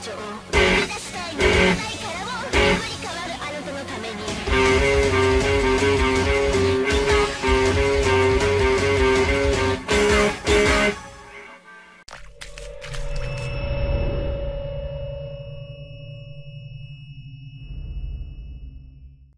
情